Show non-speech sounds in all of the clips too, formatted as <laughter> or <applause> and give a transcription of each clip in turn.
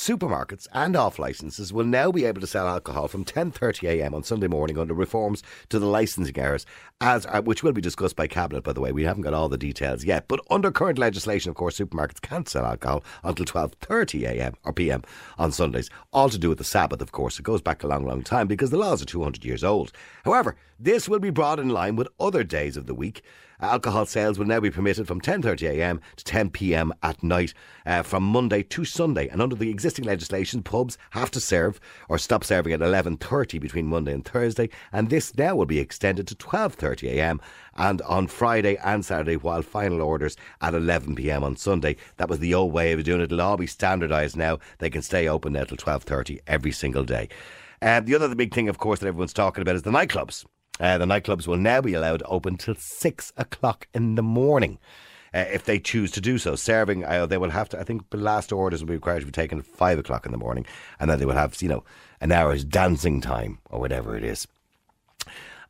Supermarkets and off licenses will now be able to sell alcohol from 10.30am on Sunday morning under reforms to the licensing hours, as uh, which will be discussed by Cabinet, by the way. We haven't got all the details yet. But under current legislation, of course, supermarkets can't sell alcohol until 12.30am or pm on Sundays. All to do with the Sabbath, of course. It goes back a long, long time because the laws are 200 years old. However, this will be brought in line with other days of the week. Alcohol sales will now be permitted from 10.30am to 10pm at night uh, from Monday to Sunday. And under the existing legislation, pubs have to serve or stop serving at 11.30 between Monday and Thursday. And this now will be extended to 12.30am and on Friday and Saturday while final orders at 11pm on Sunday. That was the old way of doing it. It'll all be standardised now. They can stay open now till 12.30 every single day. Uh, the other the big thing, of course, that everyone's talking about is the nightclubs. Uh, the nightclubs will now be allowed to open till six o'clock in the morning. Uh, if they choose to do so, serving, uh, they will have to. I think the last orders will be required to be taken at five o'clock in the morning, and then they will have, you know, an hour's dancing time or whatever it is.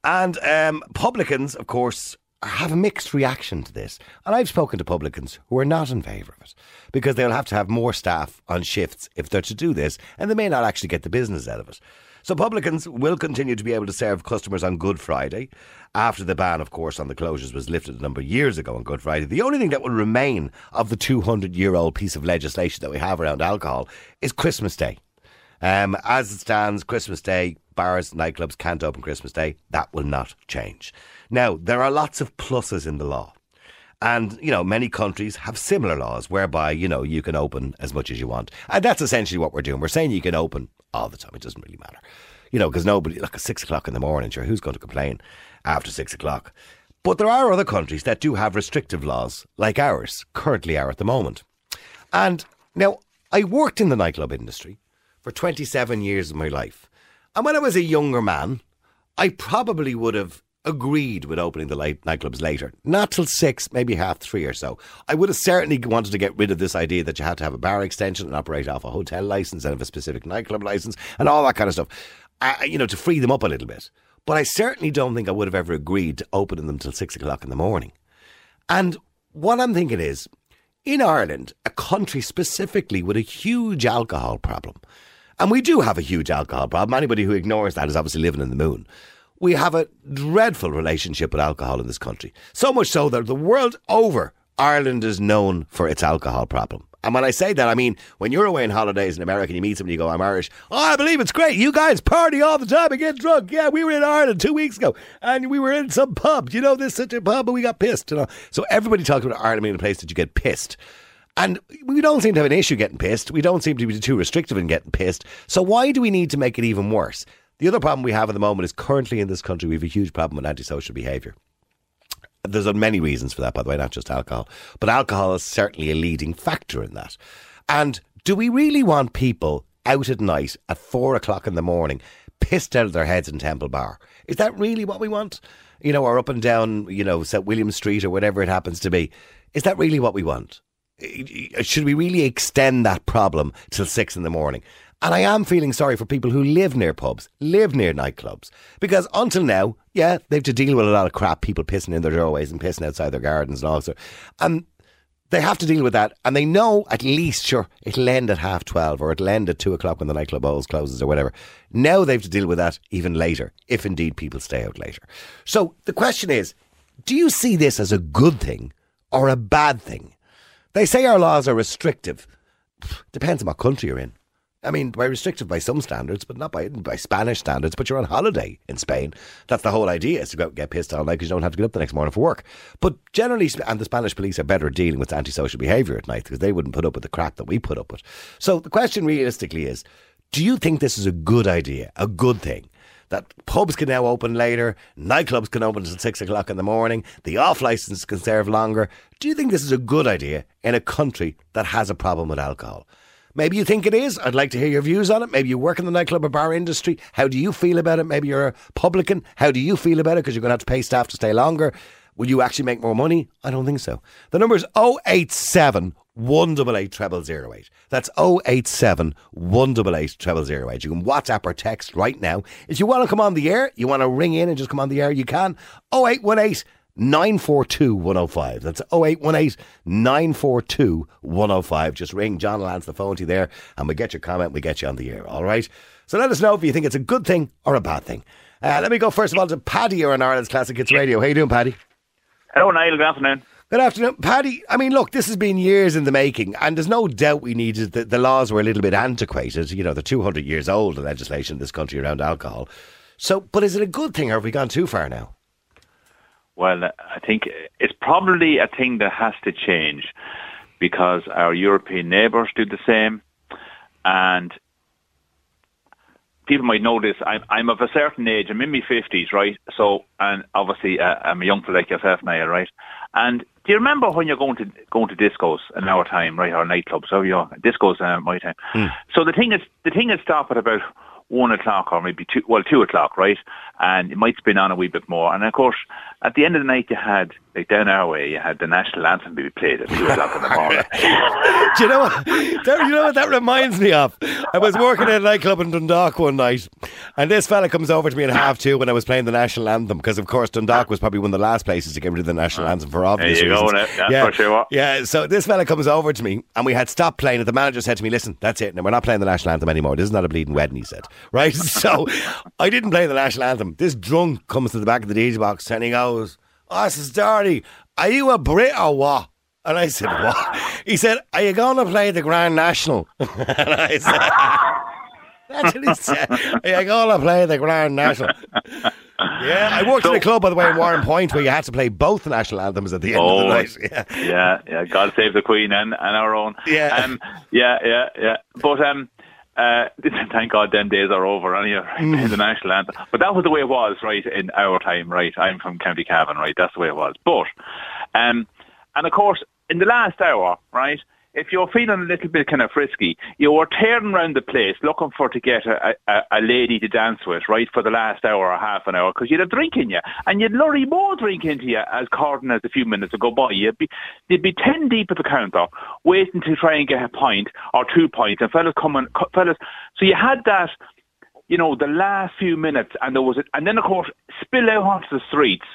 And um, publicans, of course, have a mixed reaction to this. And I've spoken to publicans who are not in favour of it because they'll have to have more staff on shifts if they're to do this, and they may not actually get the business out of it. So publicans will continue to be able to serve customers on Good Friday after the ban, of course, on the closures was lifted a number of years ago on Good Friday. The only thing that will remain of the 200 year old piece of legislation that we have around alcohol is Christmas Day. Um, as it stands, Christmas Day, bars, nightclubs can't open Christmas Day. That will not change. Now, there are lots of pluses in the law. And, you know, many countries have similar laws whereby, you know, you can open as much as you want. And that's essentially what we're doing. We're saying you can open all the time. It doesn't really matter. You know, because nobody, like at six o'clock in the morning, sure, who's going to complain after six o'clock? But there are other countries that do have restrictive laws, like ours currently are at the moment. And now, I worked in the nightclub industry for 27 years of my life. And when I was a younger man, I probably would have agreed with opening the light nightclubs later. Not till six, maybe half three or so. I would have certainly wanted to get rid of this idea that you had to have a bar extension and operate off a hotel license and have a specific nightclub license and all that kind of stuff. You know, to free them up a little bit. But I certainly don't think I would have ever agreed to opening them till six o'clock in the morning. And what I'm thinking is, in Ireland, a country specifically with a huge alcohol problem, and we do have a huge alcohol problem. Anybody who ignores that is obviously living in the moon. We have a dreadful relationship with alcohol in this country. So much so that the world over, Ireland is known for its alcohol problem. And when I say that, I mean when you're away on holidays in America and you meet somebody, you go, I'm Irish. Oh, I believe it's great. You guys party all the time and get drunk. Yeah, we were in Ireland two weeks ago and we were in some pub. You know, there's such a pub and we got pissed. You know? So everybody talks about Ireland being a place that you get pissed. And we don't seem to have an issue getting pissed. We don't seem to be too restrictive in getting pissed. So why do we need to make it even worse? The other problem we have at the moment is currently in this country we have a huge problem with antisocial behaviour. There's many reasons for that, by the way, not just alcohol. But alcohol is certainly a leading factor in that. And do we really want people out at night at four o'clock in the morning, pissed out of their heads in Temple Bar? Is that really what we want? You know, or up and down, you know, St. William Street or whatever it happens to be. Is that really what we want? Should we really extend that problem till six in the morning? And I am feeling sorry for people who live near pubs, live near nightclubs. Because until now, yeah, they've to deal with a lot of crap, people pissing in their doorways and pissing outside their gardens and all sorts. And they have to deal with that. And they know at least, sure, it'll end at half 12 or it'll end at 2 o'clock when the nightclub always closes or whatever. Now they've to deal with that even later, if indeed people stay out later. So the question is do you see this as a good thing or a bad thing? They say our laws are restrictive. Depends on what country you're in. I mean, by restrictive by some standards, but not by by Spanish standards. But you're on holiday in Spain. That's the whole idea: is to go out and get pissed all night because you don't have to get up the next morning for work. But generally, and the Spanish police are better at dealing with antisocial behaviour at night because they wouldn't put up with the crap that we put up with. So the question, realistically, is: Do you think this is a good idea, a good thing? That pubs can now open later, nightclubs can open until six o'clock in the morning, the off license can serve longer. Do you think this is a good idea in a country that has a problem with alcohol? Maybe you think it is. I'd like to hear your views on it. Maybe you work in the nightclub or bar industry. How do you feel about it? Maybe you're a publican. How do you feel about it? Because you're going to have to pay staff to stay longer. Will you actually make more money? I don't think so. The number is 087 188 treble zero eight. That's 087 188 treble zero eight. You can WhatsApp or text right now. If you want to come on the air, you want to ring in and just come on the air, you can. 0818 942 105. That's 0818 942 105. Just ring. John will answer the phone to you there and we get your comment. We get you on the air. All right. So let us know if you think it's a good thing or a bad thing. Uh, let me go first of all to Paddy here on Ireland's Classic Hits Radio. How you doing, Paddy? Hello, Niall. Good afternoon. Good afternoon, Paddy. I mean, look, this has been years in the making, and there's no doubt we needed that the laws were a little bit antiquated. You know, they're 200 years old, the legislation in this country around alcohol. So, but is it a good thing, or have we gone too far now? Well, I think it's probably a thing that has to change because our European neighbours do the same, and people might know this. I'm, I'm of a certain age. I'm in my fifties, right? So, and obviously, uh, I'm a young fella like yourself, Niall, right? And do you remember when you're going to going to discos in our time, right, or nightclubs? So you discos uh, my time. So the thing is, the thing is, stop at about one o'clock or maybe two, well, two o'clock, right? And it might spin on a wee bit more. And of course, at the end of the night, you had like down our way, you had the national anthem be played at two o'clock in the morning. <laughs> Do you know what? that- you know what that reminds me of? I was working at a nightclub in Dundalk one night, and this fella comes over to me at half two when I was playing the national anthem because, of course, Dundalk was probably one of the last places to get rid of the national ah. anthem for obvious you go, reasons. now. That's for sure. Yeah. So this fella comes over to me, and we had stopped playing. And the manager said to me, "Listen, that's it. Now we're not playing the national anthem anymore. This is not a bleeding wedding." He said. Right. <laughs> So I didn't play the national anthem. This drunk comes to the back of the DJ box and he goes, "Oh, this is dirty. Are you a Brit or what?" And I said, what? <laughs> He said, are you going to play the Grand National? <laughs> and I said, that's what he said. Are you going to play the Grand National? Yeah, I worked in a club, by the way, in Warrenpoint where you had to play both the national anthems at the end of Oh, the night. Yeah. yeah, yeah. God save the Queen and, and our own. Yeah. um, yeah, yeah, yeah. But um, uh, <laughs> thank God, them days are over. Anyway, right, Mm. <laughs> the national anthem. But that was the way it was, right, in our time, right. I'm from County Cavan, right. That's the way it was. But, um, and of course, in the last hour, right. If you're feeling a little bit kind of frisky, you were tearing around the place looking for to get a, a, a lady to dance with, right, for the last hour or half an hour, because you'd have drink in you, and you'd lurry more drink into you as Corden as a few minutes would go by. You'd be, you'd be ten deep at the counter, waiting to try and get a pint or two pints, and fellas coming, co- fellas. So you had that, you know, the last few minutes, and there was, a, and then of course spill out onto the streets.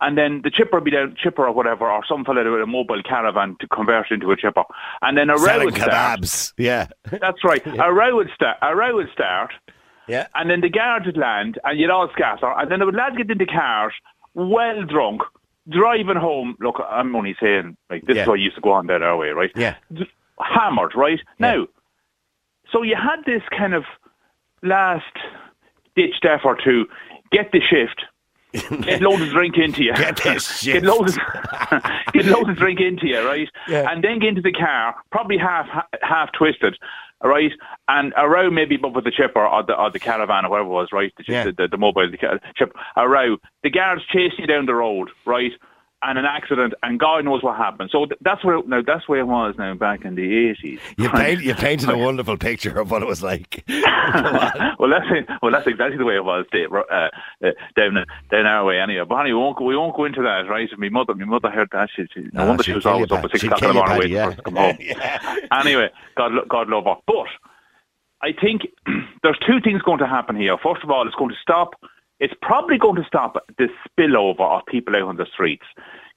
And then the chipper would be down, chipper or whatever, or some fella with a mobile caravan to convert it into a chipper. And then a row Selling would start. kebabs. Yeah. <laughs> That's right. A row would start. A row would start, Yeah. and then the guards would land, and you'd all scatter, and then the lads get into cars, well drunk, driving home. Look, I'm only saying, like this Yeah. is what used to go on that our way, right? Yeah. D- hammered, right? Now, so you had this kind of last ditched effort to get the shift. <laughs> Get loads of drink into you. Get this <laughs> Get loads, of, <laughs> get loads of drink into you, right? Yeah. And then get into the car, probably half half twisted, right? And a row maybe above with the chipper or the, or the caravan or whatever it was, right? The, Yeah. the, the, the mobile the a row. The guards chasing you down the road, right? And an accident, and God knows what happened. So th- that's where now that's where it was now back in the eighties. You, <laughs> paint, you painted a wonderful picture of what it was like. <laughs> well, that's well, that's exactly the way it was Dave, uh, uh, down down our way anyway. But anyway, we won't go, we won't go into that, right? My mother, my mother heard that. She, she, no No, wonder she'd was always up at six o'clock in the morning waiting for us to come home. yeah. Anyway, God, God love her. But I think <clears throat> there's two things going to happen here. First of all, it's going to stop. It's probably going to stop the spillover of people out on the streets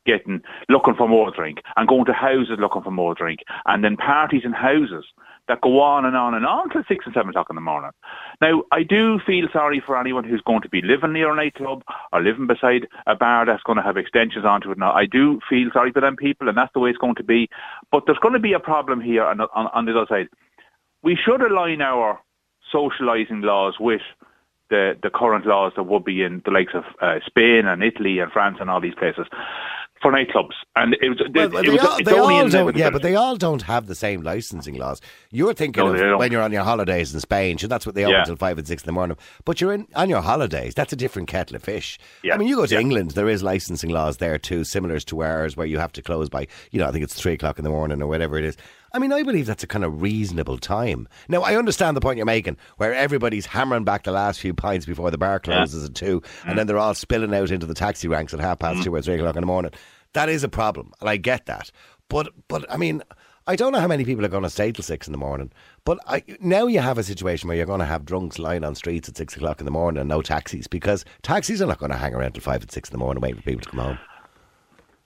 getting looking for more drink and going to houses looking for more drink, and then parties in houses that go on and on and on till six and seven o'clock in the morning. Now, I do feel sorry for anyone who's going to be living near a nightclub or living beside a bar that's going to have extensions onto it. Now, I do feel sorry for them people, and that's the way it's going to be. But there's going to be a problem here on, on, on the other side. We should align our socialising laws with the, the current laws that would be in the likes of uh, Spain and Italy and France and all these places for nightclubs. And it was, Well, it, well, it they was all, it's they only all in don't, yeah, but they all don't have the same licensing laws. You're thinking No, of when you're on your holidays in Spain, sure, that's what they open Yeah. until five and six in the morning. But you're in on your holidays. That's a different kettle of fish. Yeah. I mean, you go to Yeah. England, there is licensing laws there too, similar to ours, where you have to close by, you know, I think it's three o'clock in the morning or whatever it is. I mean, I believe that's a kind of reasonable time. Now, I understand the point you're making, where everybody's hammering back the last few pints before the bar closes at two, Mm. and then they're all spilling out into the taxi ranks at half past two or three o'clock in the morning. That is a problem, and I get that. But, but I mean, I don't know how many people are going to stay till six in the morning, but I, now you have a situation where you're going to have drunks lying on streets at six o'clock in the morning and no taxis because taxis are not going to hang around till five at six in the morning waiting for people to come home.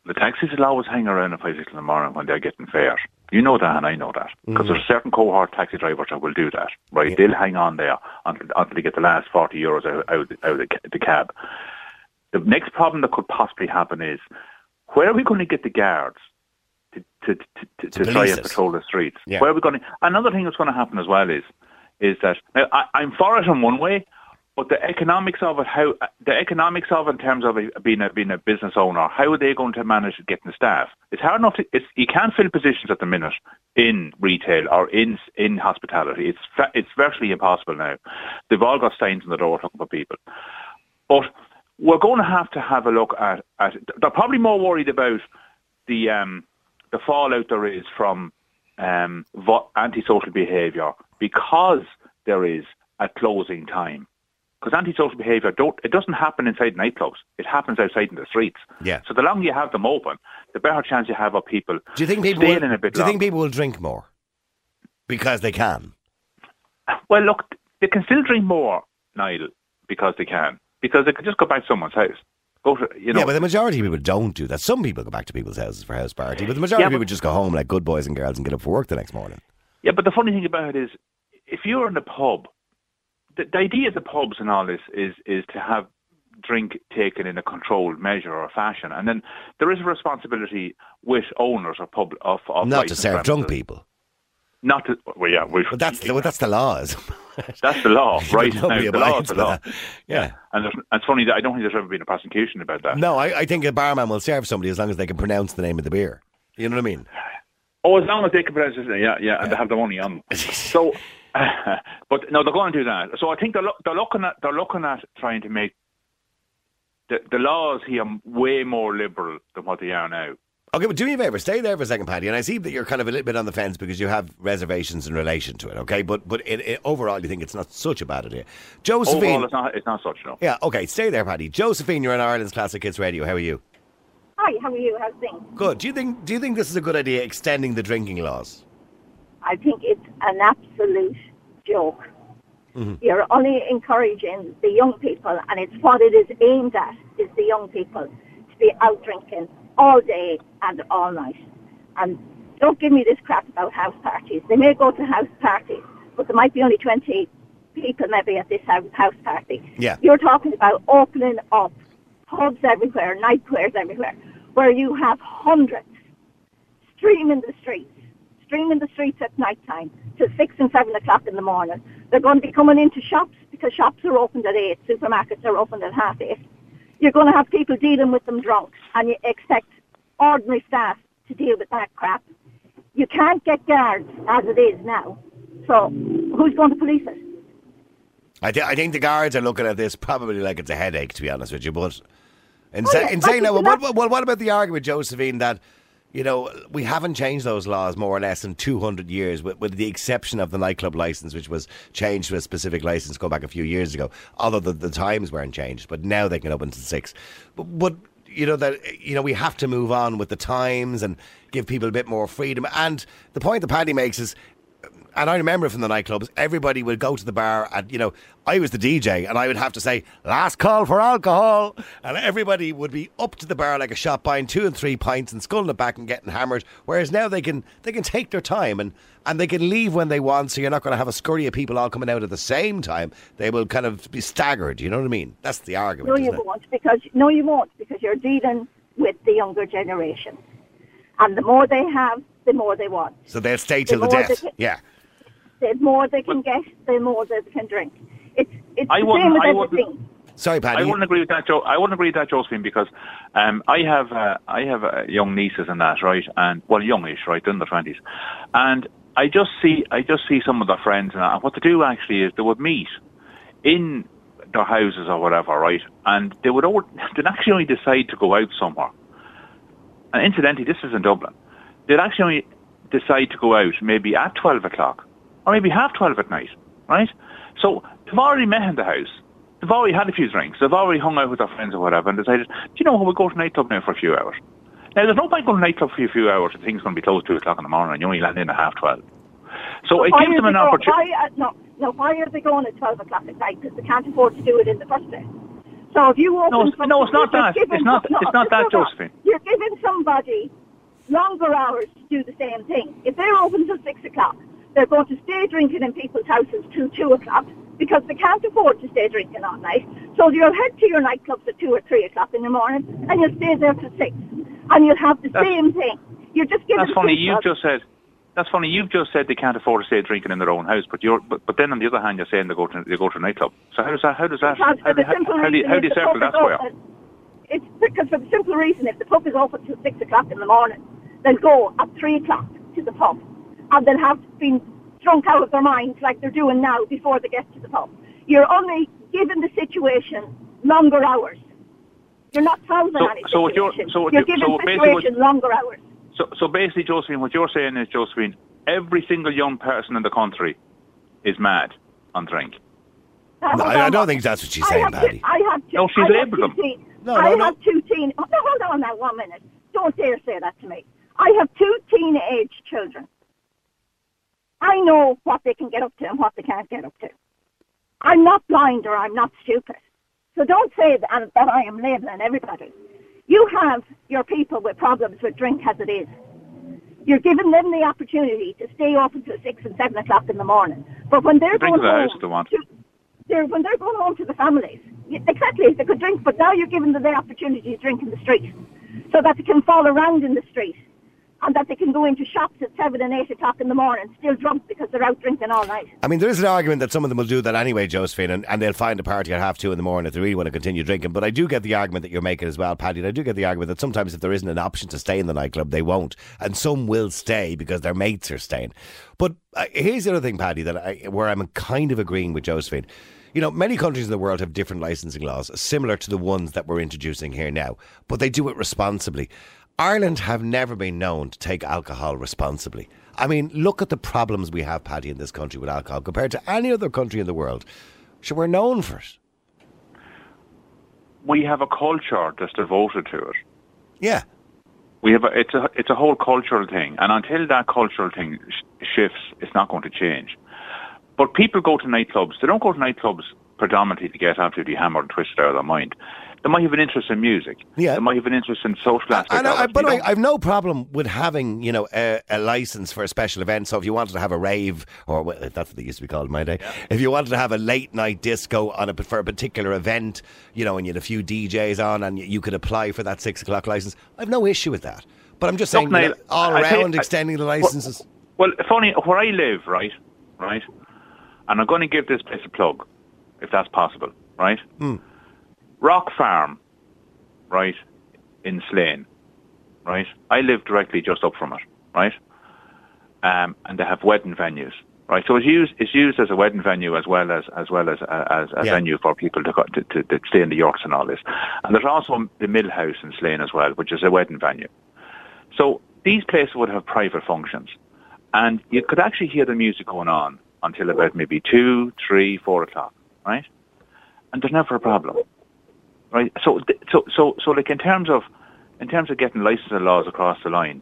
The taxis will always hang around at five six in the morning when they're getting fares. You know that, and I know that because there's a certain cohort taxi drivers that will do that. Right? They'll hang on there until, until they get the last forty euros out, out, out of the, cab. The next problem that could possibly happen is where are we going to get the guards to to to, to, to try and patrol the streets? Yeah. Where are we going to? Another thing that's going to happen as well is is that now, I, I'm for it in one way, but the economics of it, how the economics of it in terms of being a being a business owner, how are they going to manage getting staff? It's hard enough. To, it's you can't fill positions at the minute in retail or in in hospitality. It's it's virtually impossible now. They've all got signs on the door talking for people, but we're going to have to have a look at at. They're probably more worried about the um the fallout there is from um, antisocial behaviour because there is a closing time. Because antisocial behaviour don't it doesn't happen inside nightclubs. It happens outside in the streets. Yeah. So the longer you have them open, the better chance you have of people Do you think people? Will, in a bit do you think people will drink more because they can? Well, look, they can still drink more, Niall, because they can. Because they can just go back to someone's house. Go to you know. yeah, but the majority of people don't do that. Some people go back to people's houses for house party, but the majority Yeah, of people just go home like good boys and girls and get up for work the next morning. Yeah, but the funny thing about it is, if you're in a pub, the, the idea of the pubs and all this is is to have drink taken in a controlled measure or fashion, and then there is a responsibility with owners of pub of, of Not to serve drunk people. Not to well, yeah, we, But that's the, well, that's the laws. <laughs> that's the law, <laughs> right? Now, the law is the law. that. Yeah. And, it's funny that I don't think there's ever been a prosecution about that. No, I, I think a barman will serve somebody as long as they can pronounce the name of the beer. You know what I mean? Oh, as long as they can pronounce it, yeah, yeah, and they have the money on. them. <laughs> so, <laughs> but no, they're going to do that. So I think they're, look, they're looking at they're looking at trying to make the the laws here way more liberal than what they are now. Okay, but do me a favour, stay there for a second, Paddy. And I see that you're kind of a little bit on the fence because you have reservations in relation to it. Okay, but but in, in, overall, you think it's not such a bad idea. Josephine, Overall, it's not it's not such no. yeah, okay, stay there, Paddy. Josephine, you're on Ireland's Classic Hits Radio. How are you? Hi, how are you? How's things? Good. Do you think do you think this is a good idea, extending the drinking laws? I think it's an absolute joke. Mm-hmm. You're only encouraging the young people, and it's what it is aimed at, is the young people to be out drinking all day and all night. And don't give me this crap about house parties. They may go to house parties, but there might be only 20 people maybe at this house house party. Yeah. You're talking about opening up pubs everywhere, nightclubs everywhere, where you have hundreds streaming the streets, streaming the streets at night time till six and seven o'clock in the morning. They're going to be coming into shops because shops are opened at eight, supermarkets are opened at half eight. You're going to have people dealing with them drunk, and you expect ordinary staff to deal with that crap. You can't get guards as it is now. So who's going to police it? I, th- I think the guards are looking at this probably like it's a headache, to be honest with you. But in, Oh, sa- yeah, in saying that, well, what- what, well, what about the argument, Josephine, that you know we haven't changed those laws more or less in 200 years, with, with the exception of the nightclub license, which was changed to a specific license go back a few years ago. Although the, the times weren't changed, but now they can open to six. But, but you know that you know we have to move on with the times and give people a bit more freedom. And the point that Paddy makes is and I remember from the nightclubs, everybody would go to the bar and, you know, I was the DJ and I would have to say, last call for alcohol. And everybody would be up to the bar like a shot buying two and three pints and sculling it back and getting hammered. Whereas now they can they can take their time and, and they can leave when they want. So you're not going to have a scurry of people all coming out at the same time. They will kind of be staggered. You know what I mean? That's the argument. No, you it? won't because no, you won't because you're dealing with the younger generation, and the more they have, the more they want. So they'll stay till the, they death. Yeah. The more they can get, the more they can drink. It's it's I the same with I everything. Sorry, Paddy. I wouldn't agree with that, Joe. I wouldn't agree with that, Josephine, because um, I have uh, I have uh, young nieces and that, right? And well, youngish, right, in the twenties, and I just see I just see some of their friends and, that, and what they do actually is they would meet in their houses or whatever, right? And they would all, <laughs> they'd actually only decide to go out somewhere. And incidentally, this is in Dublin. They'd actually only decide to go out maybe at twelve o'clock or maybe half twelve at night, right? So they've already met in the house. They've already had a few drinks. They've already hung out with their friends or whatever and decided, do you know what, we'll go to nightclub now for a few hours. Now, there's no point going to nightclub for a few hours if things going to be closed two o'clock in the morning and you only land in at half twelve. So it why gives them an opportunity. Why, uh, no, no, why are they going at 12 o'clock at night? Because they can't afford to do it in the first place. So if you open No, it's- no, it's not that. It's not- some- it's not that, Josephine. You're giving somebody longer hours to do the same thing. If they're open till 6 o'clock, they're going to stay drinking in people's houses till 2 o'clock because they can't afford to stay drinking all night. So you'll head to your nightclubs at 2 or 3 o'clock in the morning and you'll stay there till 6. And you'll have the That's- same thing. You're just giving That's funny. You've just said. That's funny. You've just said they can't afford to stay drinking in their own house, but you're. But, but then on the other hand, you're saying they go to they go to a nightclub. So how does that? How does that? How, for do- the simple how, how do you, how do you circle that square? It's because for the simple reason if the pub is open till six o'clock in the morning, they'll go at three o'clock to the pub, and they'll have been drunk out of their minds like they're doing now before they get to the pub. You're only giving the situation longer hours. You're not solving So- any so what you're- so what you're you- giving so basically what- situation longer hours. So, so basically, Josephine, what you're saying is, Josephine, every single young person in the country is mad on drink. Now, No, I, I don't think that's what she's I saying, have Paddy. Two, I have two. No, she's I labelled them. Teen, No, I no, no. have two teen. Oh, no, hold on now, one minute. Don't dare say that to me. I have two teenage children. I know what they can get up to and what they can't get up to. I'm not blind or I'm not stupid. So don't say that, that I am labelling everybody. You have your people with problems with drink as it is. You're giving them the opportunity to stay open until six and seven o'clock in the morning. But when they're Drink going home, house if they want. to- they're, when they're going home to the families, exactly, they could drink, but now you're giving them the opportunity to drink in the street, so that they can fall around in the street, and that they can go into shops at seven and eight o'clock in the morning, still drunk because they're out drinking all night. I mean, there is an argument that some of them will do that anyway, Josephine, and, and they'll find a party at half two in the morning if they really want to continue drinking. But I do get the argument that you're making as well, Paddy. And I do get the argument that sometimes if there isn't an option to stay in the nightclub, they won't. And some will stay because their mates are staying. But uh, here's the other thing, Paddy, that I, where I'm kind of agreeing with Josephine. You know, many countries in the world have different licensing laws, similar to the ones that we're introducing here now, but they do it responsibly. Ireland have never been known to take alcohol responsibly. I mean, look at the problems we have, Paddy, in this country with alcohol compared to any other country in the world. So we're known for it. We have a culture that's devoted to it. Yeah. We have a, it's a it's a whole cultural thing, and until that cultural thing sh- shifts, it's not going to change. But people go to nightclubs. They don't go to nightclubs predominantly to get absolutely hammered and twisted out of their mind. They might have an interest in music. Yeah. They might have an interest in social aspects. I, but I, I've no problem with having, you know, a, a license for a special event. So if you wanted to have a rave, or well, that's what they used to be called in my day, if you wanted to have a late night disco on a for a particular event, you know, and you had a few DJs on, and you, could apply for that six o'clock license, I've no issue with that. But I'm just Look, saying, you know, all I you- around extending the Well- licenses. Well, funny where I live, right, right, and I'm going to give this place a plug, if that's possible, right. Hmm. Rock Farm, right, in Slane, right. I live directly just up from it, right, um, and they have wedding venues, right. So it's used it's used as a wedding venue as well as as well as as a Yeah. venue for people to, to, to to stay in the yurts and all this. And there's also the Mill House in Slane as well, which is a wedding venue. So these places would have private functions, and you could actually hear the music going on until about maybe two, three, four o'clock, right? And there's never a problem, right? So, so, so, so, like in terms of, in terms of getting licensing laws across the line,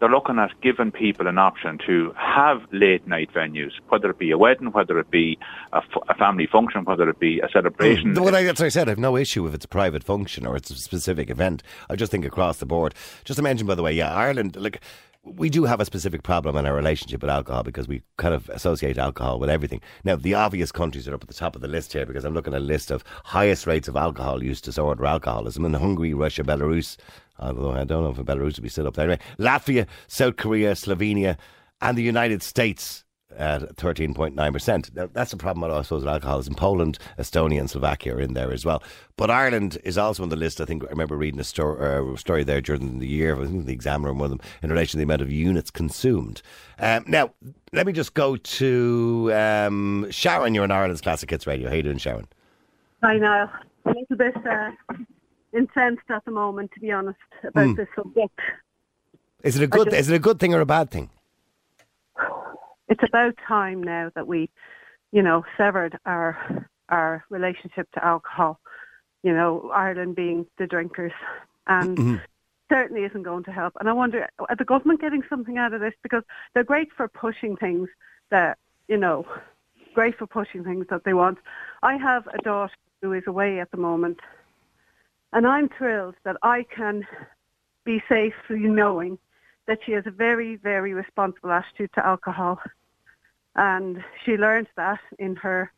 they're looking at giving people an option to have late night venues, whether it be a wedding, whether it be a, f- a family function, whether it be a celebration. Mm, well, I- that's what I said. I have no issue if it's a private function or it's a specific event. I just think across the board. Just to mention, by the way, yeah, Ireland, like, we do have a specific problem in our relationship with alcohol because we kind of associate alcohol with everything. Now, the obvious countries are up at the top of the list here because I'm looking at a list of highest rates of alcohol use disorder alcoholism in Hungary, Russia, Belarus. Although I don't know if Belarus would be still up there. Anyway, Latvia, South Korea, Slovenia, and the United States at 13.9%. Now, that's a problem, I suppose, with alcohol is in Poland, Estonia, and Slovakia are in there as well. But Ireland is also on the list. I think I remember reading a story, uh, story there during the year, I think the Examiner, one of them, in relation to the amount of units consumed. Um, now, let me just go to um, Sharon. You're on Ireland's Classic Hits Radio. How are you doing, Sharon? I know. A little bit uh, incensed at the moment, to be honest, about Hmm. this subject. Is it a good? just- Is it a good thing or a bad thing? <sighs> It's about time now that we, you know, severed our our relationship to alcohol. You know, Ireland being the drinkers, and Mm-hmm. certainly isn't going to help. And I wonder, are the government getting something out of this? Because they're great for pushing things that, you know, great for pushing things that they want. I have a daughter who is away at the moment, and I'm thrilled that I can be safely knowing that she has a very, very responsible attitude to alcohol. And she learned that in her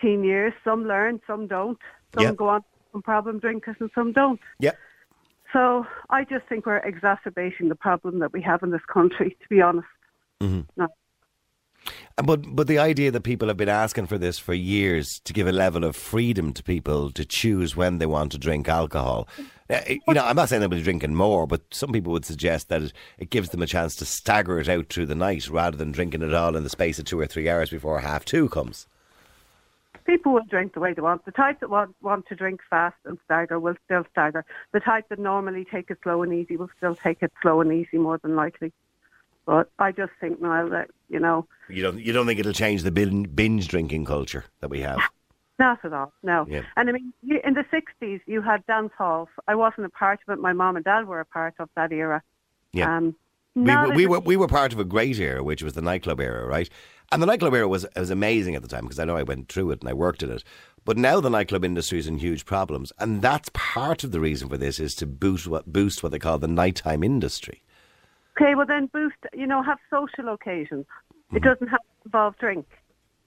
teen years. Some learn, some don't. Some Yeah. go on from problem drinkers and some don't. Yeah. So I just think we're exacerbating the problem that we have in this country, to be honest. Mm-hmm. No. But but the idea that people have been asking for this for years to give a level of freedom to people to choose when they want to drink alcohol. Uh, You know, I'm not saying they'll be drinking more, but some people would suggest that it, it gives them a chance to stagger it out through the night rather than drinking it all in the space of two or three hours before half two comes. People will drink the way they want. The type that want, want to drink fast and stagger will still stagger. The type that normally take it slow and easy will still take it slow and easy more than likely. But I just think, Niall, that, you know, You don't you don't think it'll change the binge drinking culture that we have? Not at all, no. Yeah. And I mean, you, in the 60s, you had dance halls. I wasn't a part of it. My mom and dad were a part of that era. Yeah. Um, we, were, we were we were part of a great era, which was the nightclub era, right? And the nightclub era was was amazing at the time because I know I went through it and I worked in it. But now the nightclub industry is in huge problems, and that's part of the reason for this is to boost what boost what they call the nighttime industry. Okay, well then boost, you know, have social occasions. Mm-hmm. It doesn't have to involve drink,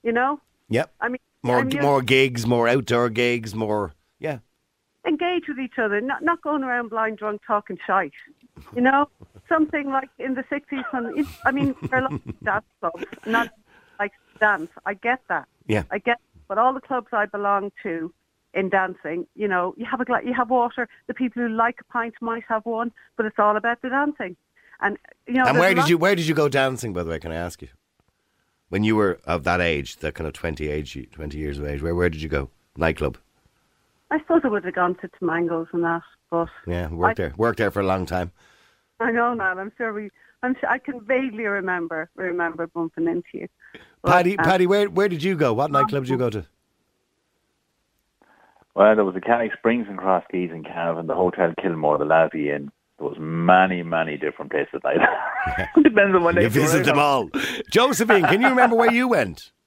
you know? Yep, I mean, more you- more gigs, more outdoor gigs, more yeah. engage with each other, not not going around blind drunk talking shite. You know, <laughs> something like in the sixties. When I mean, there are a lot of <laughs> dance clubs, not like dance. I get that. Yeah. I get. But all the clubs I belong to in dancing, you know, you have a gla- you have water. The people who like a pint might have one, but it's all about the dancing. And you know, And where did you where did you go dancing? By the way, can I ask you? When you were of that age, that kind of twenty age, twenty years of age, where where did you go? Nightclub. I suppose I would have gone to Tamangos and that, but Yeah, worked I- there. Worked there for a long time. I know now. I'm sure we. I'm sure I can vaguely remember remember bumping into you. But, Paddy, um, Paddy, where where did you go? What nightclub did you go to? Well, there was the Canic Springs and in Crosskeys in Cavan, the Hotel Kilmore, the Lavie Inn. There was many, many different places like that. <laughs> Depends on when they You visited them all. Josephine, can you remember where you went? <laughs>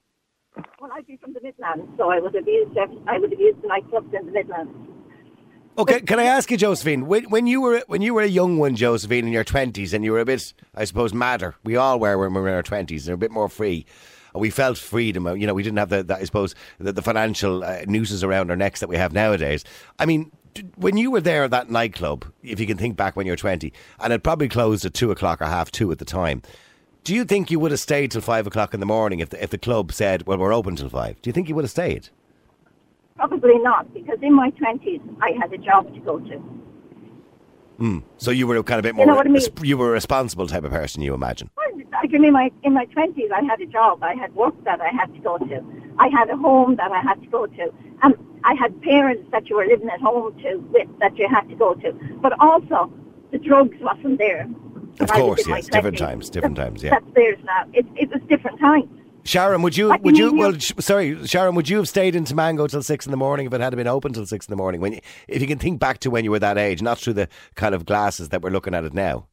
Well, I'd be from the Midlands, so I would have used I would have used the nightclubs in the Midlands. Okay, can I ask you, Josephine, when, when you were when you were a young one, Josephine, in your twenties, and you were a bit, I suppose, madder. We all were when we were in our twenties, and a bit more free. We felt freedom. uh, You know, we didn't have the, the I suppose, the, the financial uh, nooses around our necks that we have nowadays. I mean, d- when you were there at that nightclub, if you can think back when you were twenty, and it probably closed at two o'clock or half two at the time. Do you think you would have stayed till five o'clock in the morning if the, if the club said, "Well, we're open till 5? Do you think you would have stayed? Probably not, because in my twenties I had a job to go to. So you were kind of a bit You more. know what I mean? You were a responsible type of person, you imagine. Like in my in my twenties, I had a job. I had work that I had to go to. I had a home that I had to go to. Um, I had parents that you were living at home to with that you had to go to. But also, the drugs wasn't there. Of I course, yes, different times, different times, yeah. That's theirs now. It, it was different times. Sharon, would you? Would you? Well, sh- sorry, Sharon, would you have stayed in Tamango till six in the morning if it had been open till six in the morning? When, you, if you can think back to when you were that age, not through the kind of glasses that we're looking at it now.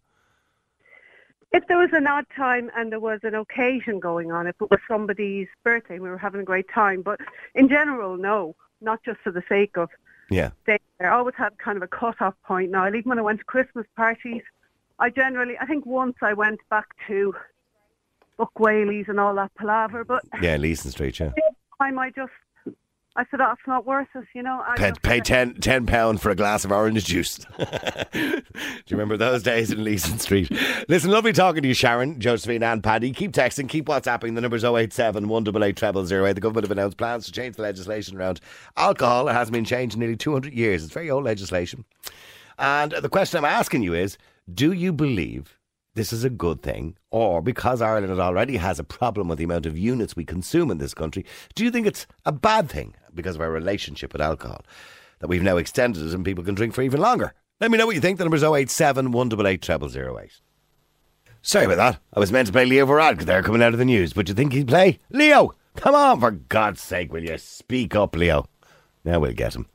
If there was an odd time and there was an occasion going on, if it was somebody's birthday, we were having a great time. But in general, no, not just for the sake of Yeah, staying there. I always had kind of a cut-off point now. Even when I went to Christmas parties, I generally, I think once I went back to Buck Whaley's and all that palaver, but yeah, Leeson Street. Yeah, I might just, I said, oh, that's not worth it, you know. I pay, pay ten, ten pound for a glass of orange juice. <laughs> Do you remember those days in Leeson Street? Listen, lovely talking to you, Sharon, Josephine, and Paddy. Keep texting, keep WhatsApping. The number's 087 188 0008. The government have announced plans to change the legislation around alcohol. It hasn't been changed in nearly 200 years. It's very old legislation. And the question I'm asking you is do you believe this is a good thing? Or because Ireland already has a problem with the amount of units we consume in this country, do you think it's a bad thing because of our relationship with alcohol? That we've now extended it and people can drink for even longer? Let me know what you think. The number's 087 188 0008. Sorry about that. I was meant to play Leo Varadkar there coming out of the news, but you think he'd play? Leo! Come on, for God's sake, will you speak up, Leo? Now we'll get him.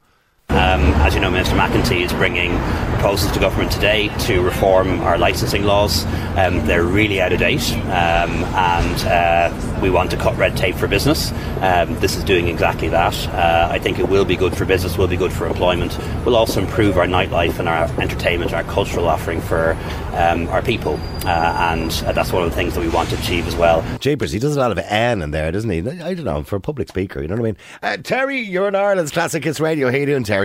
Um, as you know, Minister McEntee is bringing proposals to government today to reform our licensing laws. Um, they're really out of date, um, and uh, we want to cut red tape for business. Um, this is doing exactly that. Uh, I think it will be good for business, will be good for employment, will also improve our nightlife and our entertainment, our cultural offering for um, our people, uh, and uh, that's one of the things that we want to achieve as well. Japers, he does a lot of N in there, doesn't he? I don't know, for a public speaker, you know what I mean? Uh, Terry, you're in Ireland's Classic Radio. How you doing, Terry?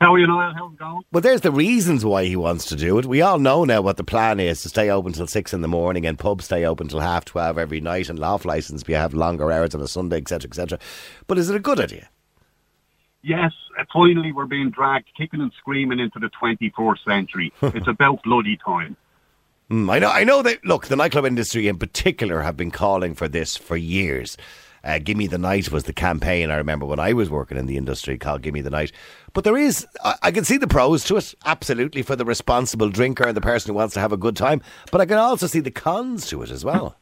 How are you know how's it going? Well, there's the reasons why he wants to do it. We all know now what the plan is to stay open till six in the morning and pubs stay open till half twelve every night and loft license we have longer hours on a Sunday, etc., etc. But is it a good idea? Yes, uh, finally we're being dragged kicking and screaming into the 24th century. <laughs> it's about bloody time. Mm, I know. I know that. Look, the nightclub industry in particular have been calling for this for years. Uh, Give Me the Night was the campaign I remember when I was working in the industry called Give Me the Night. But there is, I, I can see the pros to it, absolutely, for the responsible drinker and the person who wants to have a good time. But I can also see the cons to it as well.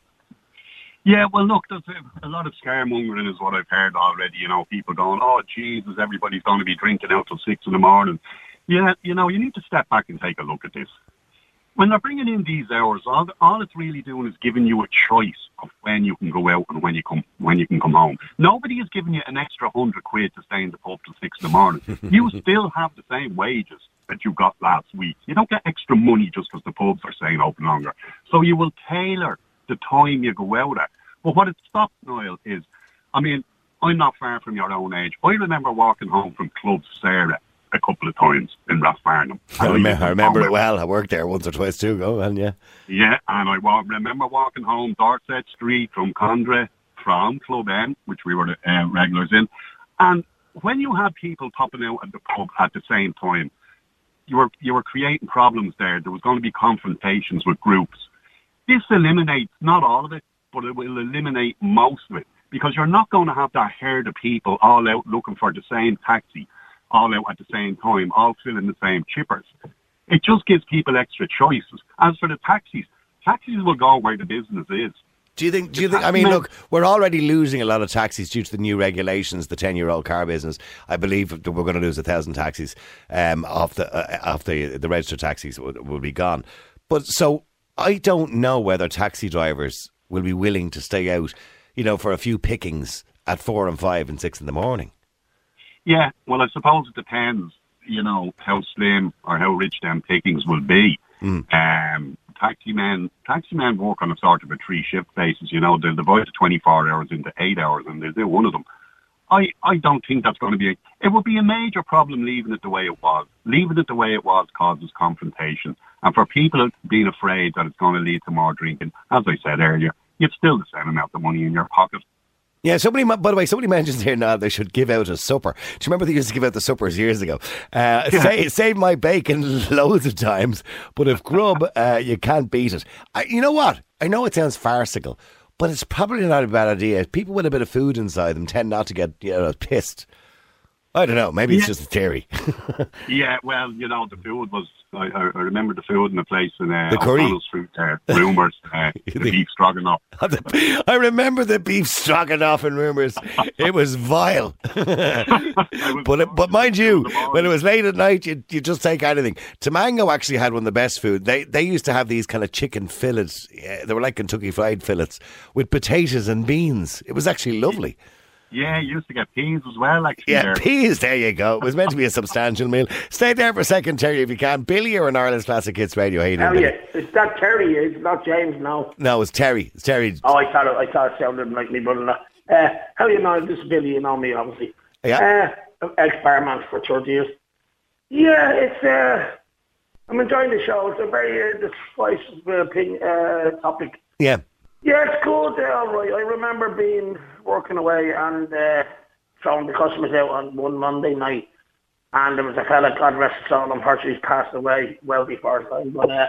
Yeah, well, look, there's a, a lot of scaremongering is what I've heard already. You know, people going, "Oh, Jesus, everybody's going to be drinking out till six in the morning." Yeah, you know, you need to step back and take a look at this. When they're bringing in these hours, all, all it's really doing is giving you a choice of when you can go out and when you come when you can come home. Nobody is giving you an extra hundred quid to stay in the pub till six in the morning. <laughs> you still have the same wages that you got last week. You don't get extra money just because the pubs are staying open longer. So you will tailor the time you go out at. But what it stops, Niall, is, I mean, I'm not far from your own age. I remember walking home from Club Sarah a couple of times in Rathfarnham. <laughs> I, I remember it well. I worked there once or twice too. Go and yeah. yeah, and I wa- remember walking home Dorset Street from Condra from Club M, which we were uh, regulars in. And when you had people popping out at the pub at the same time, you were you were creating problems there. There was going to be confrontations with groups. This eliminates not all of it, but it will eliminate most of it because you're not going to have that herd of people all out looking for the same taxi, all out at the same time, all filling the same chippers. It just gives people extra choices. As for the taxis, taxis will go where the business is. Do you think? Do you think? I mean, look, we're already losing a lot of taxis due to the new regulations. The ten-year-old car business. I believe that we're going to lose a thousand taxis um, off the uh, off the the registered taxis will, will be gone. But so I don't know whether taxi drivers will be willing to stay out, you know, for a few pickings at four and five and six in the morning. Yeah, well, I suppose it depends, you know, how slim or how rich them pickings will be. Um, taxi men, taxi men work on a sort of a three shift basis. You know, they'll divide the 24 hours into eight hours and they'll do one of them. I, I don't think that's going to be. A, it would be a major problem leaving it the way it was. Leaving it the way it was causes confrontation, and for people being afraid that it's going to lead to more drinking, as I said earlier, you've still the same amount of money in your pocket. Yeah, somebody, by the way, somebody <laughs> mentions here now they should give out a supper. Do you remember they used to give out the suppers years ago? Uh, say, save my bacon <laughs> loads of times, but if grub, uh, you can't beat it. I, you know what? I know it sounds farcical, but it's probably not a bad idea. People with a bit of food inside them tend not to get you know, pissed. I don't know. Maybe it's just a theory. <laughs> Yeah, well, you know, the food was. I, I remember the food in the place in uh, The curry. Fruit there. Rumours, uh, <laughs> the The- beef stroganoff. <laughs> I remember the beef stroganoff and rumours. It was vile. <laughs> but it, but mind you, when it was late at night, you you just take anything. Tamango actually had one of the best food. They they used to have these kind of chicken fillets. Yeah, they were like Kentucky Fried fillets with potatoes and beans. It was actually lovely. Yeah, you used to get peas as well, actually. Yeah, there. peas. There you go. It was meant to be a substantial meal. Stay there for a second, Terry, if you can. Billy, you're on Ireland's Classic Hits Radio. How you doing? Billy? yeah, it's that Terry is, not James. No. No, it's Terry. It's Terry. Oh, I thought it, I thought it sounded like me brother. Uh, how you know this is Billy? You know me, obviously. Yeah. Uh, ex barman for thirty years. Yeah, it's. Uh, I'm enjoying the show. It's a very uh, decisive uh, opinion, uh, topic. Yeah. Yeah, it's good. Uh, all right. I remember being working away and uh, throwing the customers out on one Monday night, and there was a fella, God rest his soul, unfortunately he's passed away well before his time, but uh,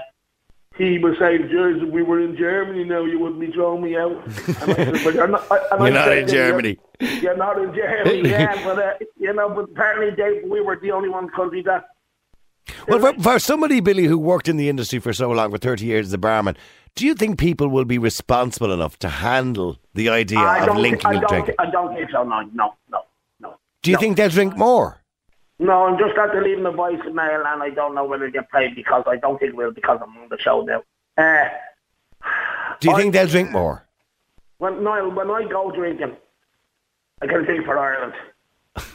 he was saying, "Jersey, if we were in Germany now, you wouldn't be throwing me out." And I said, "But you're not, I- <laughs> You're not said in Germany. You're, you're not in Germany, yeah, but uh, you know, but apparently they, we were the only one country that Well, for, for somebody, Billy, who worked in the industry for so long, for 30 years as a barman, do you think people will be responsible enough to handle the idea I of linking I and drinking? I don't think so. No, no, no, no. Do you no. think they'll drink more? No, I'm just after leaving the voicemail, and I don't know whether get played because I don't think it will because I'm on the show now. Uh, Do you think they'll drink more? when Niall, when I go drinking, I can drink for Ireland. <laughs>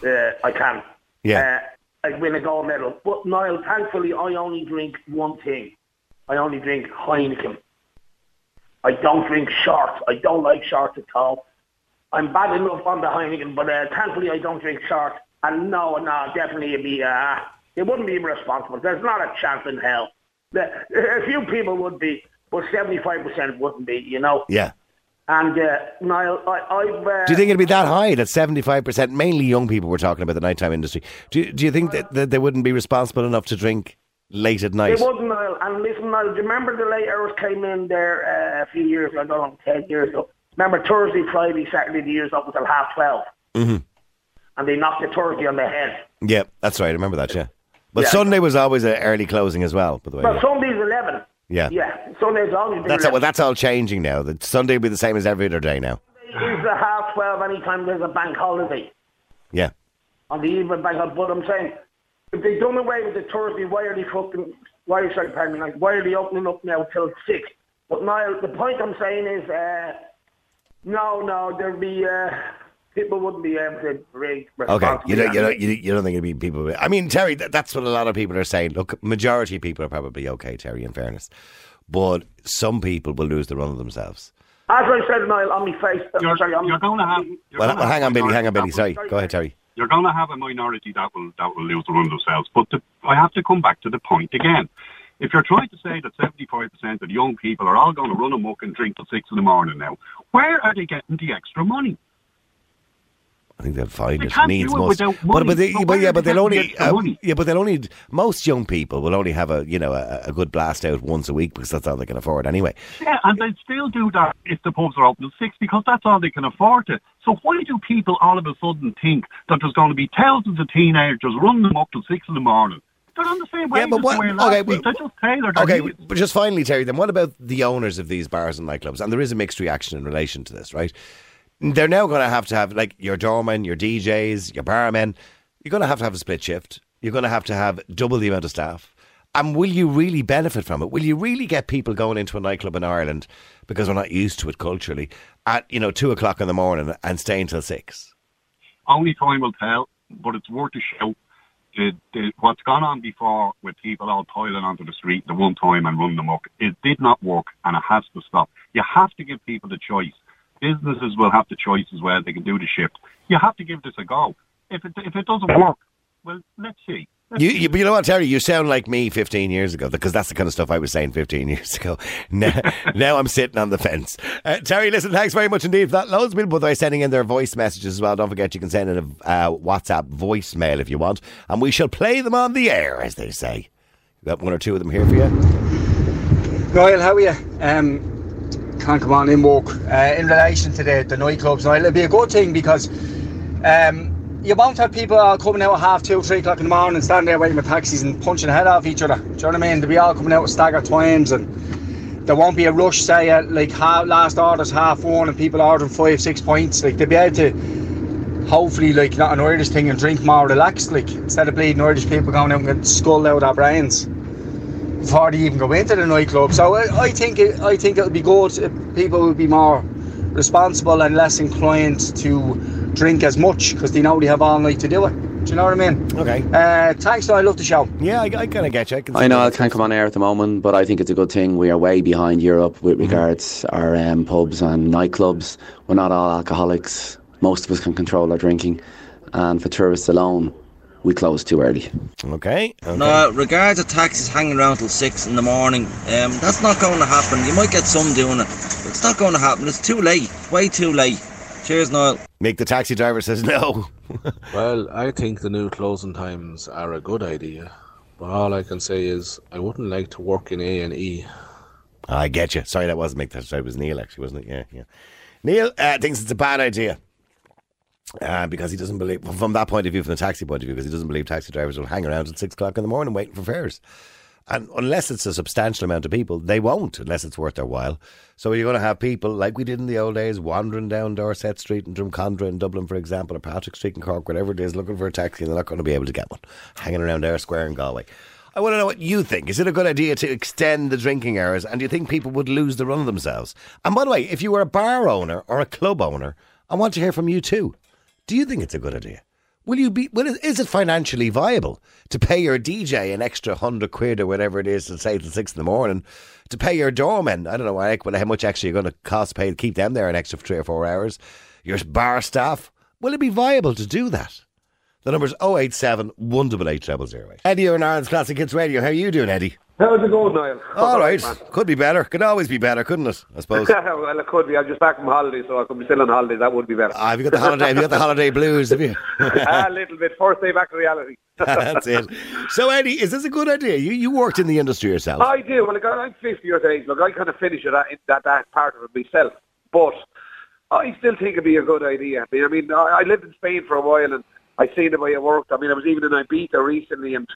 Uh, I can. Yeah. Uh, I win a gold medal. But Niall, thankfully, I only drink one thing. I only drink Heineken. I don't drink short. I don't like short at all. I'm bad enough on the Heineken, but uh, thankfully I don't drink short. And no, no, definitely it'd be, uh, it wouldn't be irresponsible. There's not a chance in hell. A few people would be, but 75% wouldn't be, you know. Yeah. And uh, Niall, I, I've. Uh, Do you think it'd be that high? That seventy-five percent, mainly young people, we're talking about the nighttime industry. Do you, do you think that, that they wouldn't be responsible enough to drink late at night? They wouldn't, Niall. And listen, Niall, do you remember the late hours came in there uh, a few years ago, I 10 years ago? Remember Thursday, Friday, Saturday, the years up until half 12? hmm And they knocked the Thursday on the head. Yeah, that's right. I remember that. Yeah, but Yeah. Sunday was always an early closing as well. By the way. Well, Sunday's 11. Yeah. Yeah, Sunday's always been That's 11. well, that's all changing now. That Sunday will be the same as every other day now. It's a half 12 anytime there's a bank holiday. Yeah. On the eve of bank holiday. But I'm saying, if they done away with the Thursday, why are they fucking, why, sorry, pardon me, like, why are they opening up now till 6? But Niall, the point I'm saying is, uh, no, no, there'll be, uh, people wouldn't be able to drink Okay, you don't, you don't, you, you don't think it'd be people? I mean, Terry, that, that's what a lot of people are saying. Look, majority of people are probably okay, Terry. In fairness, but some people will lose the run of themselves. As I said, Niall, on my face, You're, sorry, on you're going to have. you're Well, gonna well, have hang on, Billy. Hang on, Billy. Sorry, go ahead, Terry. you're going to have a minority that will that will lose the run of themselves. But the, I have to come back to the point again. If you're trying to say that 75% of young people are all going to run amok and drink till six in the morning now, where are they getting the extra money? I think they'll find They it needs it most. But, but, they, But but yeah, but they they'll only. Uh, yeah, but they'll only. Most young people will only have a you know a, a good blast out once a week because that's all they can afford anyway. Yeah, and they'll still do that if the pubs are open at six because that's all they can afford to. So why do people all of a sudden think that there's going to be thousands of teenagers running them up till six in the morning? They're on the same Yeah, but what- okay, week. but- They just tailor their Okay, needs. but just finally, Terry, then what about the owners of these bars and nightclubs? And there is a mixed reaction in relation to this, right? They're now going to have to have, like, your doorman, your DJs, your barmen. You're going to have to have a split shift. You're going to have to have double the amount of staff. And will you really benefit from it? Will you really get people going into a nightclub in Ireland because we're not used to it culturally at, you know, two o'clock in the morning and staying till six? Only time will tell, but it's worth a shout. The, the, what's gone on before with people all toiling onto the street the one time and running them up, it did not work and it has to stop. You have to give people the choice. Businesses will have the choice as well. They can do the shift. You have to give this a go. If it, if it doesn't work, well, let's see. Let's You, see. you, but you know what, Terry? You sound like me 15 years ago because that's the kind of stuff I was saying 15 <laughs> years ago. Now, now I'm sitting on the fence. Uh, Terry, listen, thanks very much indeed for that. Loads of people, by the way, sending in their voice messages as well. Don't forget you can send in a uh, WhatsApp voicemail if you want, and we shall play them on the air, as they say. Got one or two of them here for you. Niall, how are you? Um, can't come on in walk. Uh, in relation to the, the nightclubs, Niall, it'll be a good thing because um, you won't have people all coming out at half two, three o'clock in the morning and standing there waiting for taxis and punching the head off each other. Do you know what I mean? They'll be all coming out at staggered times and there won't be a rush, say, at like half, last orders half one and people ordering five, six points. Like, they'll be able to hopefully, like, not an Irish thing and drink more relaxed, like, instead of bleeding Irish people going out and getting skulled out our brains before they even go into the nightclub. So I, I think it, I think it'll be good. People will be more responsible and less inclined to drink as much because they know they have all night to do it. Do you know what I mean? Okay. Uh, thanks, I love the show. Yeah, I, I kind of get you. I, can I know I can't come on air at the moment, but I think it's a good thing. We are way behind Europe with regards our um, pubs and nightclubs. We're not all alcoholics. Most of us can control our drinking, and for tourists alone, we close too early. Okay. okay. No, regards to taxis hanging around till six in the morning, um, that's not going to happen. You might get some doing it, but it's not going to happen. It's too late, way too late. Cheers, Niall. Make the taxi driver, says no. <laughs> Well, I think the new closing times are a good idea, but all I can say is I wouldn't like to work in A and E. I get you. Sorry, that wasn't Mick. That was Neil, actually, wasn't it? Yeah, yeah. Neil uh, thinks it's a bad idea. Uh, because he doesn't believe, from that point of view, from the taxi point of view, because he doesn't believe taxi drivers will hang around at six o'clock in the morning waiting for fares. And unless it's a substantial amount of people, they won't unless it's worth their while. So you're going to have people like we did in the old days wandering down Dorset Street in Drumcondra in Dublin, for example, or Patrick Street in Cork, whatever it is, looking for a taxi, and they're not going to be able to get one, hanging around Eyre Square in Galway. I want to know what you think. Is it a good idea to extend the drinking hours? And do you think people would lose the run of themselves? And by the way, if you were a bar owner or a club owner, I want to hear from you too. Do you think it's a good idea? Will you be? Will it, is it financially viable to pay your DJ an extra hundred quid or whatever it is to say till six in the morning? To pay your doormen, I don't know how much actually you're going to cost pay to keep them there an extra three or four hours. Your bar staff, will it be viable to do that? The number's 087 188 0008. Eddie, Ireland's Classic Hits Radio. How are you doing, Eddie? How's it going, Niall? All right. Could be better. Could always be better, couldn't it? I suppose. <laughs> well, it could be. I'm just back from holiday, so I could be still on holiday. That would be better. Ah, have you got the holiday? Have you got the holiday blues? Have you? <laughs> a little bit. First day back to reality. <laughs> That's it. So, Eddie, is this a good idea? You you worked in the industry yourself. I do. Well, I'm 50 years age. Look, I kind of finish it at, that, that part of it myself. But I still think it'd be a good idea. I mean, I, mean, I I lived in Spain for a while and I seen the way it worked. I mean, I was even in Ibiza recently and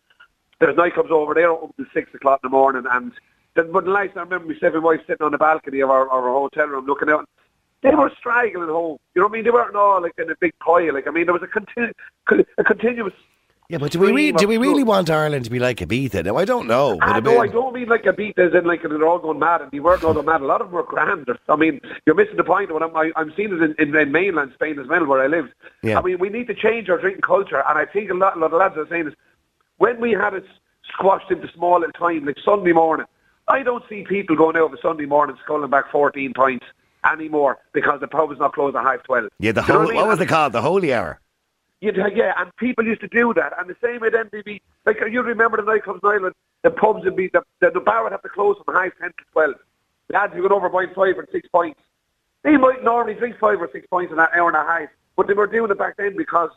there's nightclubs over there up to 6 o'clock in the morning. And then, but the nights I remember my seven wife sitting on the balcony of our, our hotel room looking out. They were straggling home. You know what I mean? They weren't all like in a big pile. Like I mean, there was a, continu- a continuous Yeah, but do we re- do we really want Ireland to be like Ibiza? No, I don't know. Ah, a I don't mean like a beat as in like they're all going mad and they weren't all going mad. A lot of them were grand. I mean, you're missing the point. When I'm, I, I'm seeing it in, in, in mainland Spain as well, where I lived. Yeah. I mean, we need to change our drinking culture, and I think a lot, a lot of lads are saying this. When we had it squashed into small little time, like Sunday morning, I don't see people going out on a Sunday morning sculling back 14 pints anymore because the pub is not closed at half 12. Yeah, the You know whole, I mean? what was it called? The holy hour. You'd, yeah, and people used to do that. And the same with MBB. Like, you remember the nightclubs in Ireland, the pubs would be, the, the, the bar would have to close from half 10 to 12. Lads who got over buying five or six pints. They might normally drink five or six pints in that hour and a half, but they were doing it back then because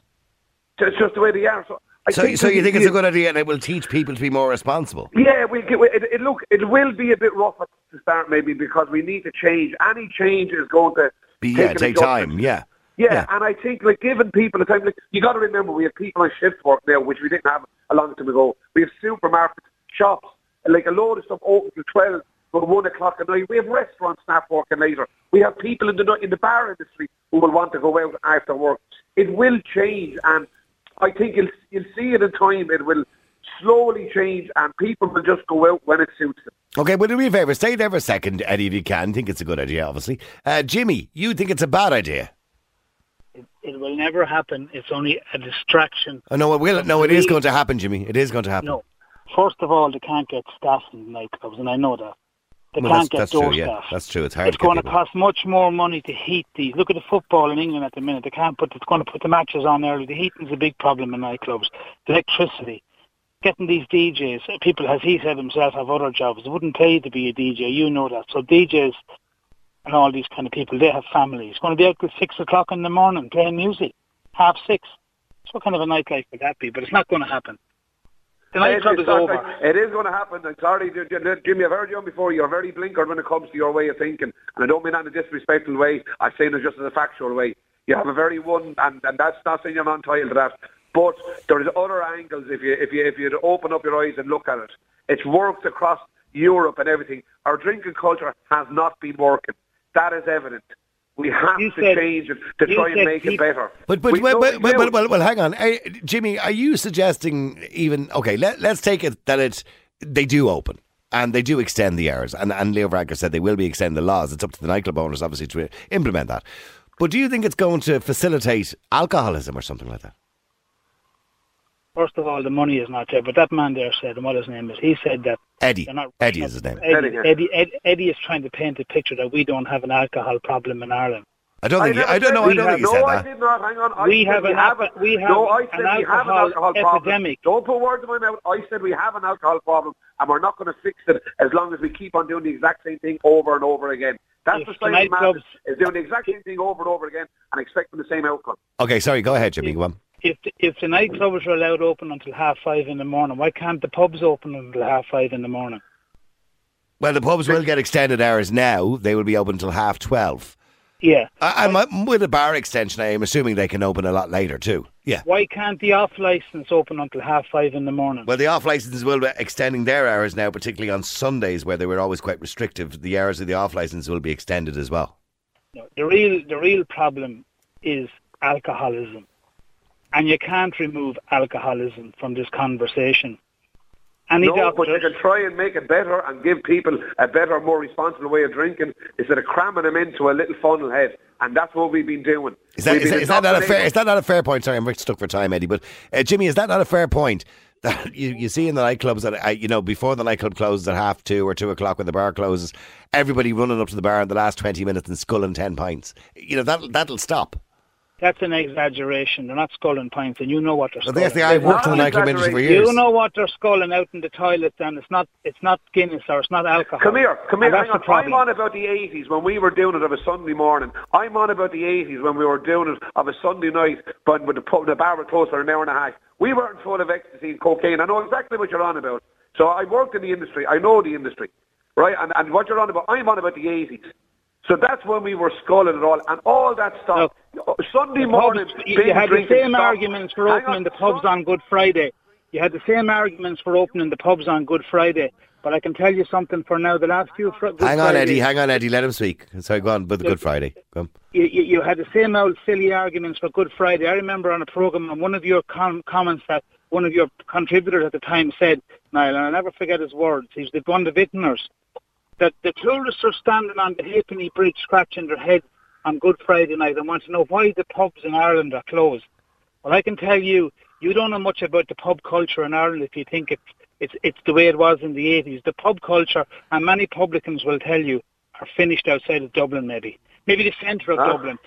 it's just the way they are. So, I So, so you think it's a good idea and it will teach people to be more responsible? yeah, we it, it, look, it will be a bit rough at to start maybe because we need to change. Any change is going to Be, take yeah, take time. Yeah. Yeah, and I think like giving people the time, like you got to remember we have people on shift work now, which we didn't have a long time ago. We have supermarkets, shops, like a load of stuff open till twelve or one o'clock at night. We have restaurant staff working later. We have people in the in the bar industry who will want to go out after work. It will change, and I think you'll you'll see it in time. It will slowly change, and people will just go out when it suits them. Okay, but do me a favour. Stay there for a second, Eddie, if you can. think it's a good idea, obviously. Uh, Jimmy, you think it's a bad idea? It will never happen. It's only a distraction. Oh, no, it will. No, it is going to happen, Jimmy. It is going to happen. No. First of all, they can't get staff in nightclubs, and I know that. They Well, can't that's, get that's door true, yeah. That's true. It's hard It's to going to people. cost much more money to heat these. Look at the football in England at the minute. They can't put. It's going to put the matches on early. The heating's a big problem in nightclubs. Electricity. Getting these DJs. People, as he said himself, have other jobs. It wouldn't pay to be a DJ. You know that. So DJs and all these kind of people, they have families. It's Going to be out till six o'clock in the morning playing music, half six. So what kind of a nightlife would that be? But it's not going to happen. The nightclub It- is over. It is going to happen. I'm sorry, Jimmy. I've heard you on before. You're very blinkered when it comes to your way of thinking, and I don't mean that in a disrespectful way. I say it just in a factual way. You have a very one, and, and that's not saying you're not entitled to that. But there is other angles if you if you if you open up your eyes and look at it. It's worked across Europe and everything. Our drinking culture has not been working. That is evident. We have to said- change it to try and said make it better. But but We- well, no, well, well, well, well, well, hang on, Eh, Jimmy. Are you suggesting even okay? Let let's take it that it they do open and they do extend the hours, and and Leo Varadkar said they will be extending the laws. It's up to the nightclub owners, obviously, to implement that. But do you think it's going to facilitate alcoholism or something like that? First of all, the money is not there. But that man there said, and what his name is, he said that Eddie. they're not Eddie is his name. Eddie, Eddie, Eddie, Eddie is trying to paint a picture that we don't have an alcohol problem in Ireland. I don't think. never I don't know. I we don't have- think he no, said I did not. Hang on. I We have an have a, we have no, I an said we have an alcohol alcohol problem. epidemic. Don't put words in my mouth. I said we have an alcohol problem, and we're not going to fix it as long as we keep on doing the exact same thing over and over again. That's If the the same man nightclubs- is doing the exact same thing over and over again and expecting the same outcome. Okay, sorry. Go ahead, Jimmy. Go on. If the, if the nightclubs are allowed open until half five in the morning, why can't the pubs open until half five in the morning? Well, the pubs will get extended hours now. They will be open until half twelve. Yeah. I, I'm with a bar extension. I am assuming they can open a lot later too. Yeah. Why can't the off license open until half five in the morning? Well, the off licenses will be extending their hours now, particularly on Sundays where they were always quite restrictive. The hours of the off license will be extended as well. No, the real the real problem is alcoholism, and you can't remove alcoholism from this conversation. Any no, doctor, but you can try and make it better and give people a better, more responsible way of drinking instead of cramming them into a little funnel head. And that's what we've been doing. Is that, We've is, been that, is that not a fair? Is that not a fair point? Sorry, I'm stuck for time, Eddie. But uh, Jimmy, is that not a fair point? <laughs> That you, you see in the nightclubs that uh, you know before the nightclub closes at half two or two o'clock when the bar closes, everybody running up to the bar in the last twenty minutes and sculling ten pints. You know that that'll stop. That's an exaggeration. They're not sculling pints, and you know what they're Well, sculling. that's the- I've worked in the nightclub industry for years. You know what they're sculling out in the toilets, and it's not it's not Guinness or it's not alcohol. Come here, come here. Hang on. the. I'm on about the 80s when we were doing it of a Sunday morning. I'm on about the 80s when we were doing it of a Sunday night, but with the, pub, the bar was closed for an hour and a half. We weren't full of ecstasy and cocaine. I know exactly what you're on about. So I worked in the industry. I know the industry, right? And, and what you're on about, I'm on about the 80s. So that's when we were sculling it all, and all that stuff. Uh, Sunday The morning, pubs, you, you had the same stopped. arguments for Hang opening on, the pubs on Good Friday. You had the same arguments for opening the pubs on Good Friday. But I can tell you something for now. The last few fr- Good hang on, Fridays, Eddie. Hang on, Eddie. Let him speak. Sorry, go on. With the Good Friday. Go you, you, you had the same old silly arguments for Good Friday. I remember on a program, and one of your com- comments that one of your contributors at the time said, Niall, and I'll never forget his words. He's the one of the vintners. That the tourists are standing on the Halfpenny Bridge, scratching their heads on Good Friday night, and want to know why the pubs in Ireland are closed. Well, I can tell you, you don't know much about the pub culture in Ireland if you think it's it's it's the way it was in the 80s. The pub culture, and many publicans will tell you, are finished outside of Dublin, maybe maybe the centre of Ah. Dublin.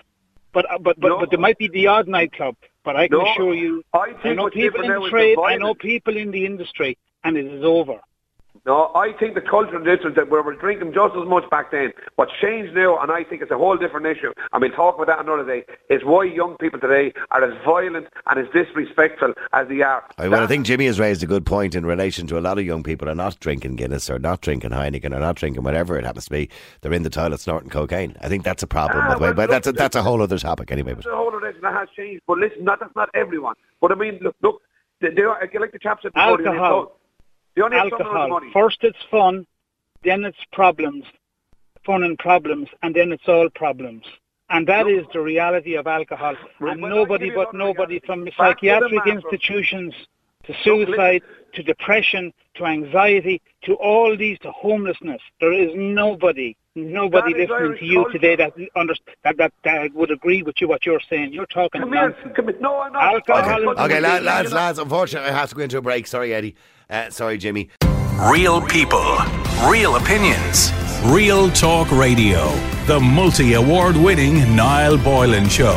But uh, but but, No. but there might be the odd nightclub. But I can No, assure you, I think know people in the is the trade, I know people in the industry, and it is over. No, I think the culture and difference that we were drinking just as much back then. What's changed now, and I think it's a whole different issue, and we'll talk about that another day, is why young people today are as violent and as disrespectful as they are. I, well, I think Jimmy has raised a good point in relation to a lot of young people are not drinking Guinness or not drinking Heineken or not drinking whatever it happens to be. They're in the toilet snorting cocaine. I think that's a problem. Ah, by the way. well, but but that's a, that's a whole other topic anyway. But It's a whole other issue that has changed. But listen, not, that's not everyone. But I mean, look, look they, they are, like the chap said before, they only Alcohol. Alcohol. First it's fun, then it's problems, fun and problems, and then it's all problems. And that is the reality of alcohol. And nobody but nobody from psychiatric institutions to suicide, to depression, to anxiety, to all these, to homelessness. There is nobody, nobody listening Irish to you culture. today that, under, that, that, that would agree with you what you're saying. You're talking Come here, come here. No, I'm not. Alcohol okay, is- okay lads, lads, lads. Unfortunately, I have to go into a break. Sorry, Eddie. Uh, sorry, Jimmy. Real people, real opinions. Real Talk Radio. The multi award winning Niall Boylan Show.